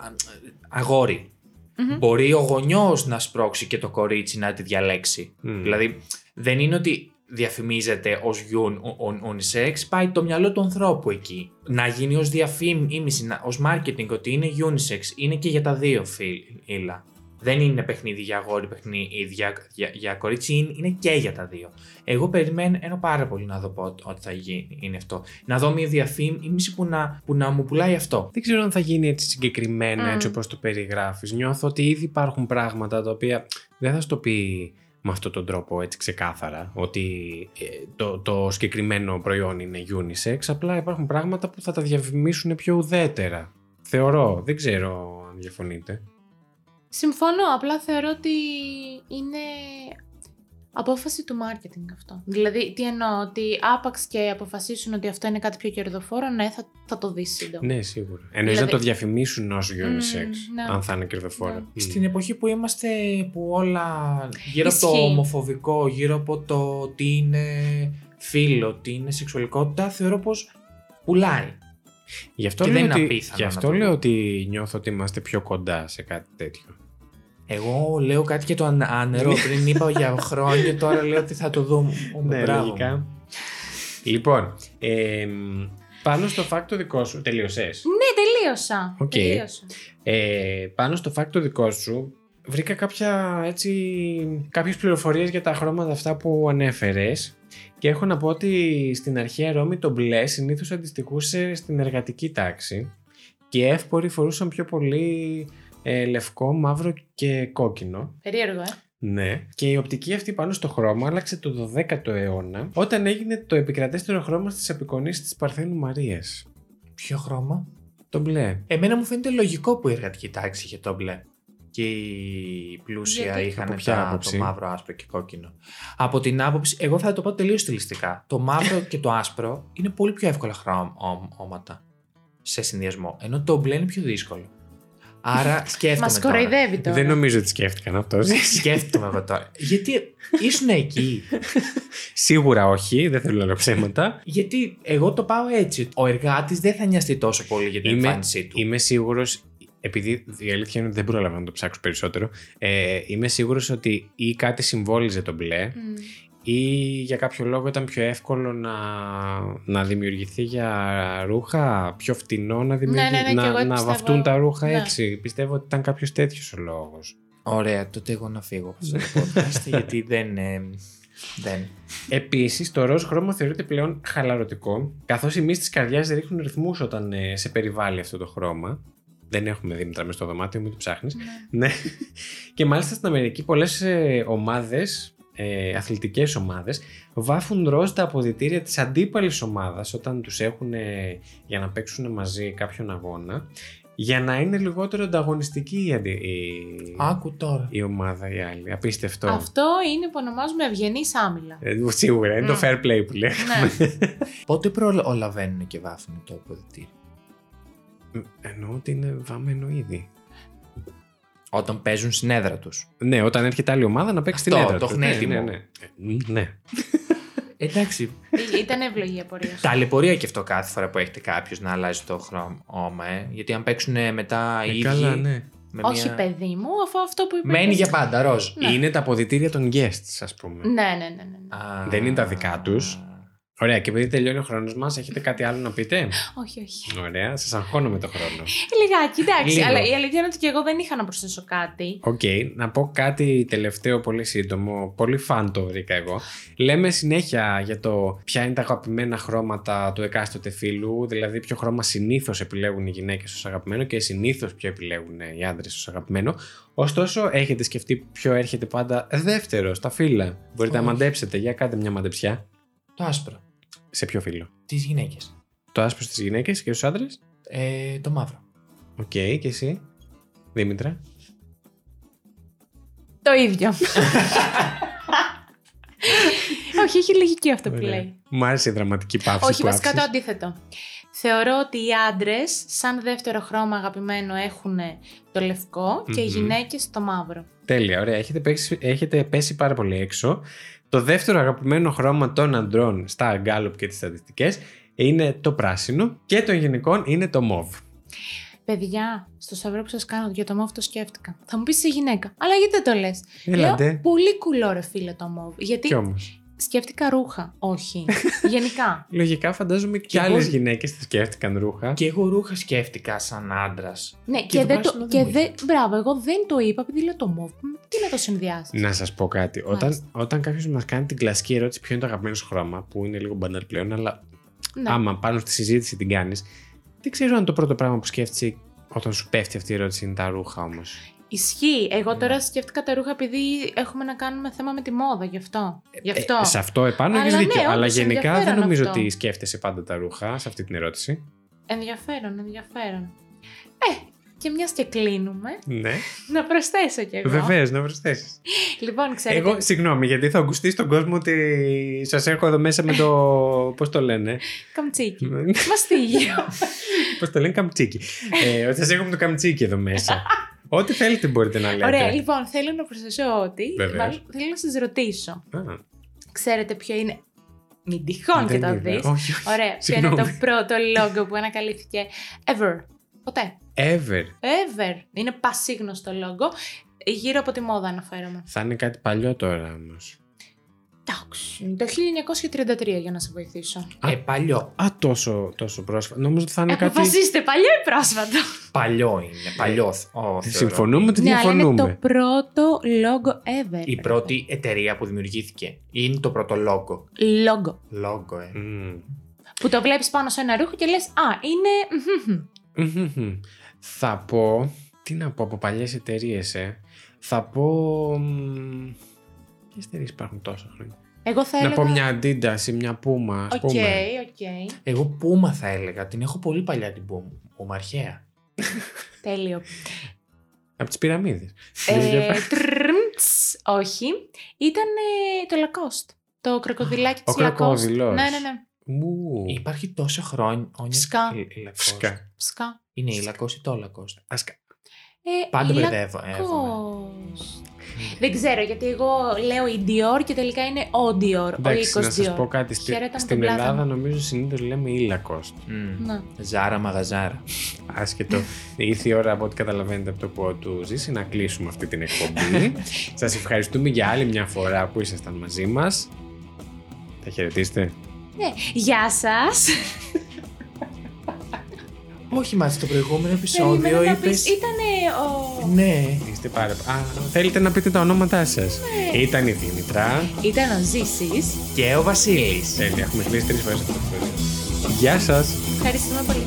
αγόρι. Μμμ. Μπορεί ο γονιός να σπρώξει και το κορίτσι να τη διαλέξει. Μμ. Δηλαδή δεν είναι ότι διαφημίζεται ως γιουν, ο- ο- unisex, πάει το μυαλό του ανθρώπου εκεί. Να γίνει ως διαφήμιση, να- ως marketing ότι είναι unisex, είναι και για τα δύο φύλλα. Δεν είναι παιχνίδι για αγόρι, παιχνίδι για, για, για κορίτσι, είναι, είναι και για τα δύο. Εγώ περιμένω πάρα πολύ να δω πότε ότι θα γίνει είναι αυτό. Να δω μια διαφήμιση που να, που να μου πουλάει αυτό. Δεν ξέρω αν θα γίνει έτσι συγκεκριμένα, Μμ. έτσι όπως το περιγράφεις. Νιώθω ότι ήδη υπάρχουν πράγματα τα οποία δεν θα στο πει με αυτόν τον τρόπο έτσι ξεκάθαρα ότι ε, το, το συγκεκριμένο προϊόν είναι unisex, απλά υπάρχουν πράγματα που θα τα διαφημίσουν πιο ουδέτερα. Θεωρώ, δεν ξέρω αν διαφωνείτε. Συμφωνώ, απλά θεωρώ ότι είναι απόφαση του marketing αυτό. Δηλαδή, τι εννοώ, ότι άπαξ και αποφασίσουν ότι αυτό είναι κάτι πιο κερδοφόρο, ναι, θα, θα το δεις σύντομα. Ναι, σίγουρα. Εννοείς Δηλαδή- να το διαφημίσουν ως unisex, ναι. αν θα είναι κερδοφόρο. Ναι. Μμ. Στην εποχή που είμαστε που όλα γύρω από το Ισχύει. ομοφοβικό, γύρω από το τι είναι φύλο, τι είναι σεξουαλικότητα, θεωρώ πως πουλάει. Γι' αυτό, Και λέω δεν είναι ότι, απίθανο γι' να αυτό το λέω δω. ότι νιώθω ότι είμαστε πιο κοντά σε κάτι τέτοιο. Εγώ λέω κάτι για το αν- άνερο, πριν είπα για χρόνια, τώρα λέω ότι θα το δούμε. Ναι, Μπράβο. λογικά. Λοιπόν, εμ, πάνω στο fact το δικό σου, τελείωσες; Ναι, τελείωσα. Οκ. Τελείωσα. Ε, πάνω στο fact το δικό σου, βρήκα κάποια, έτσι, κάποιες πληροφορίες για τα χρώματα αυτά που ανέφερες και έχω να πω ότι στην αρχαία Ρώμη το μπλε συνήθως αντιστοιχούσε στην εργατική τάξη και οι εύποροι φορούσαν πιο πολύ ε, λευκό, μαύρο και κόκκινο. Περίεργο, ε. Ναι. Και η οπτική αυτή πάνω στο χρώμα άλλαξε το 12ο αιώνα, όταν έγινε το επικρατέστερο χρώμα στις απεικονίσεις της Παρθένου Μαρίας. Ποιο χρώμα; Το μπλε. Εμένα μου φαίνεται λογικό που η εργατική τάξη είχε το μπλε. Και η πλούσια Γιατί; είχαν Από ποια τα- άποψη; το μαύρο, άσπρο και κόκκινο. Από την άποψη, εγώ θα το πω τελείως στιλιστικά. Το μαύρο και το άσπρο είναι πολύ πιο εύκολα χρώματα σε συνδυασμό. Ενώ το μπλε είναι πιο δύσκολο. Άρα σκέφτομαι. Μα τώρα. κοροϊδεύει τώρα. Δεν νομίζω ότι σκέφτηκαν αυτό. Σκέφτομαι εγώ τώρα. Γιατί ήσουν εκεί. Σίγουρα όχι, δεν θέλω να λέω ψέματα. Γιατί εγώ το πάω έτσι. ότι Ο εργάτης δεν θα νοιαστεί τόσο πολύ για την Είμαι- εμφάνισή του. Είμαι σίγουρος, επειδή η αλήθεια είναι ότι δεν πρόλαβα να το ψάξω περισσότερο, ε, είμαι σίγουρος ότι ή κάτι συμβόλιζε το μπλε Μμ. Ή για κάποιο λόγο ήταν πιο εύκολο να, να δημιουργηθεί για ρούχα, πιο φτηνό να, δημιουργη... ναι, ναι, και εγώ να, έτσι να πιστεύω. βαφτούν τα ρούχα Ναι. έτσι. Πιστεύω ότι ήταν κάποιος τέτοιος ο λόγος. Ωραία, τότε εγώ να φύγω από αυτό το podcast γιατί δεν. ε, δεν. Επίσης, το ροζ χρώμα θεωρείται πλέον χαλαρωτικό, καθώς οι μυς της καρδιάς ρίχνουν ρυθμούς όταν ε, σε περιβάλλει αυτό το χρώμα. Δεν έχουμε Δήμητρα μέσα στο δωμάτιο, μην το ψάχνεις. Ναι. Ναι. Και μάλιστα στην Αμερική πολλές ε, ομάδες, ε, αθλητικές ομάδες, βάφουν ροζ τα αποδητήρια της αντίπαλης ομάδας όταν τους έχουν ε, για να παίξουν μαζί κάποιον αγώνα, για να είναι λιγότερο ανταγωνιστική η, αντι- η, Άκου τώρα. η ομάδα η άλλη. Απίστευτο. Αυτό είναι που ονομάζουμε ευγενή άμυλα. Ε, σίγουρα, είναι το Μμ. fair play που λέγαμε. ναι. Πότε προλαβαίνουν και βάφουν το αποδητήριο; Εννοώ ότι είναι βαμμένο ήδη. Όταν παίζουν στην έδρα τους. Ναι, όταν έρχεται άλλη ομάδα να παίξει Αυτό, την έδρα το τους. έχουν Ναι, έτοιμο. Ναι, ναι. Ε, ναι. Εντάξει. Ήταν εύλογη η απορία σου. Ταλαιπωρία και αυτό κάθε φορά που έρχεται κάποιος να αλλάζει το χρώμα, ε. Γιατί αν παίξουν μετά οι Ε, ίδιοι. καλά, ναι. με Όχι, μια- παιδί μου, αφού αυτό που είπες. Μένει για πάντα, ροζ. Ναι. Είναι τα αποδυτήρια των guests, ας πούμε. Ναι, ναι, ναι. ναι, ναι. Α. Δεν είναι τα δικά τους. Ωραία, και επειδή τελειώνει ο χρόνος μας, έχετε κάτι άλλο να πείτε; Όχι, όχι. Ωραία, σας αγχώνω με το χρόνο. Λιγάκι, εντάξει. Λίγο. Αλλά η αλήθεια είναι ότι και εγώ δεν είχα να προσθέσω κάτι. Οκ, να πω κάτι τελευταίο πολύ σύντομο. Πολύ fun το βρήκα εγώ. Λέμε συνέχεια για το ποια είναι τα αγαπημένα χρώματα του εκάστοτε φύλου, δηλαδή ποιο χρώμα συνήθως επιλέγουν οι γυναίκες ως αγαπημένο και συνήθως ποιο επιλέγουν οι άντρες ως αγαπημένο. Ωστόσο, έχετε σκεφτεί ποιο έρχεται πάντα δεύτερο στα φύλα. Μπορείτε Όχι. να μαντέψετε. Για κάντε μια μαντεψιά. Το άσπρο. Σε ποιο φύλο. Τις γυναίκες. Το άσπρο στις γυναίκες και στους άντρες. Ε, το μαύρο. Οκ, και εσύ. Δήμητρα. Το ίδιο. Όχι, έχει λογική αυτό που Ωραία. λέει. Μου άρεσε η δραματική παύση Όχι, που βασικά το άφησες. αντίθετο. Θεωρώ ότι οι άντρες, σαν δεύτερο χρώμα αγαπημένο, έχουν το λευκό και οι Μμμ. γυναίκες το μαύρο. Τέλεια, ωραία. Έχετε πέσει, έχετε πέσει πάρα πολύ έξω. Το δεύτερο αγαπημένο χρώμα των αντρών στα Gallup και τις στατιστικές είναι το πράσινο και των γυναικών είναι το μοβ. Παιδιά, στο σταυρό που σας κάνω για το μόβ το σκέφτηκα. Θα μου πεις είσαι γυναίκα. Αλλά γιατί δεν το λες; Έλατε. πολύ κουλό ρε φίλε το μόβ. Γιατί Κι όμως. Σκέφτηκα ρούχα. Όχι. Γενικά. Λογικά φαντάζομαι και, Κι εγώ- άλλες γυναίκες θα σκέφτηκαν ρούχα. Και εγώ ρούχα σκέφτηκα σαν άντρας. ναι, Και και, το δεν το. πράσινο δεν Και μου δεν, μπράβο, εγώ δεν το είπα επειδή λέω το μόβ. Τι να το συνδυάσεις; Να σας πω κάτι. Όταν, Μάλιστα. όταν κάποιος μας κάνει την κλασική ερώτηση ποιο είναι το αγαπημένο σου χρώμα, που είναι λίγο μπανάλ πλέον, αλλά Ναι. άμα πάνω στη συζήτηση την κάνεις, δεν ξέρω αν το πρώτο πράγμα που σκέφτεσαι όταν σου πέφτει αυτή η ερώτηση είναι τα ρούχα όμως. Ισχύει. Εγώ Ναι. τώρα σκέφτηκα τα ρούχα επειδή έχουμε να κάνουμε θέμα με τη μόδα. Γι' αυτό. Γι' αυτό. Ε, σε αυτό επάνω Αλλά έχεις ναι, δίκιο. αλλά όντως, γενικά δεν ενδιαφέρον νομίζω αυτό. ότι σκέφτεσαι πάντα τα ρούχα σε αυτή την ερώτηση. Ενδιαφέρον, ενδιαφέρον. Ε, και μιας και κλείνουμε, Ναι. να προσθέσω κι εγώ. Βεβαίως, να προσθέσεις. Λοιπόν, ξέρετε. Εγώ, συγγνώμη, γιατί θα ακουστείς στον κόσμο ότι σας έχω εδώ μέσα με το. Πώς το λένε; Καμτσίκι. Μαστίγιο. Πώς το λένε, καμτσίκι. ε, ότι σας έχω με το καμτσίκι εδώ μέσα. Ό,τι θέλετε μπορείτε να λέτε. Ωραία, λοιπόν, θέλω να προσθέσω ότι. Βεβαίως. μάλλον Θέλω να σας ρωτήσω. Α, Ξέρετε ποιο είναι. Μην τυχόν και δεν το είδα. δεις. Όχι, όχι. Ωραία, ποιο είναι το Συγγνώμη. πρώτο λόγο που ανακαλύφθηκε; Ever. Ποτέ. Ever. Ever. Είναι πασίγνωστο λόγο. Γύρω από τη μόδα αναφέρομαι. Θα είναι κάτι παλιό τώρα όμως. Εντάξει. Το 1933 για να σε βοηθήσω. Ε, παλιό. Α, τόσο, τόσο πρόσφατα. Νόμιζα ότι θα είναι κάτι. Αποφασίστε, παλιό ή πρόσφατο. Παλιό είναι. Παλιό. Ω, θεωρώ. Συμφωνούμε ότι ναι, αλλά είναι διαφωνούμε. το πρώτο λόγο ever. Η πρώτη εταιρεία που δημιουργήθηκε. Είναι το πρώτο λόγο. Λόγο. Λόγο, ε. Μμμ. Που το βλέπεις πάνω σε ένα ρούχο και λες Α, είναι. μμμ. Μμμ. Θα πω Τι να πω από παλιές εταιρείες, ε. Θα πω... Ποιες εταιρείες υπάρχουν τόσα χρόνια. Εγώ θα Να έλεγα... πω μια Adidas ή μια Puma, ας Οκ, πούμε. οκ. Εγώ Πούμα θα έλεγα. Την έχω πολύ παλιά την Πούμα. αρχαία. Τέλειο. Από τις πυραμίδες. ε, τρμτς, όχι. Ήταν ε, το Lacoste. Το κροκοδιλάκι ο της Lacoste. κροκόδιλος. Ναι, ναι, ναι. Μου. Υπάρχει τόσο χρόνια. Φυσικά. η- η Lacoste. Φυσικά. Φυσικά. Είναι η Lacoste ή το Lacoste. Ας... κα- Ε, Πάντα η μπερδεύω. ε, Lacoste. Δεν ξέρω, γιατί εγώ λέω η Dior και τελικά είναι ο Dior, ο Εντάξει, οίκος να σας Dior. πω κάτι. Στη- Χαίρετα με στην τον πλάτα Ελλάδα μου. νομίζω συνήθως λέμε η Lacoste. Μμμ. Ναι. Ζάρα μαγαζάρα. Άσχετο. Ήρθε η ώρα από ό,τι καταλαβαίνετε από το που του ζήσει να κλείσουμε αυτή την εκπομπή. Σας ευχαριστούμε για άλλη μια φορά που ήσασταν μαζί μας. Θα χαιρετήσετε. Ναι. Γεια σας. Όχι, μα στο προηγούμενο Περίμενα επεισόδιο να είπες. πεις, Ήτανε ο... Ναι. Είστε πάρα... Α, θέλετε να πείτε τα ονόματά σας. Ήταν η Δήμητρα. Ήταν ο Ζήσης. Και ο Βασίλης. Τέλεια, έχουμε κλείσει τρεις φορές αυτό το επεισόδιο. Γεια σας. Ευχαριστούμε πολύ.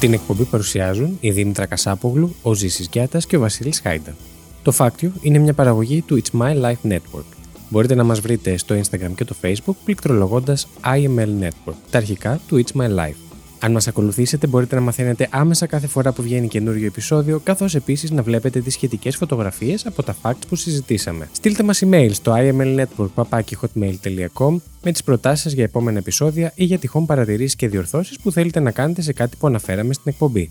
Την εκπομπή παρουσιάζουν η Δήμητρα Κασάπογλου, ο Ζήσης Γιάτας και ο Βασίλης Χάιντα. Το Φάκτιο είναι μια παραγωγή του It's My Life Network. Μπορείτε να μας βρείτε στο Instagram και το Facebook πληκτρολογώντας IML Network, τα αρχικά του It's My Life. Αν μας ακολουθήσετε μπορείτε να μαθαίνετε άμεσα κάθε φορά που βγαίνει καινούριο επεισόδιο, καθώς επίσης να βλέπετε τις σχετικές φωτογραφίες από τα facts που συζητήσαμε. Στείλτε μας email στο imlnetwork.hotmail.com με τις προτάσεις σας για επόμενα επεισόδια ή για τυχόν παρατηρήσεις και διορθώσεις που θέλετε να κάνετε σε κάτι που αναφέραμε στην εκπομπή.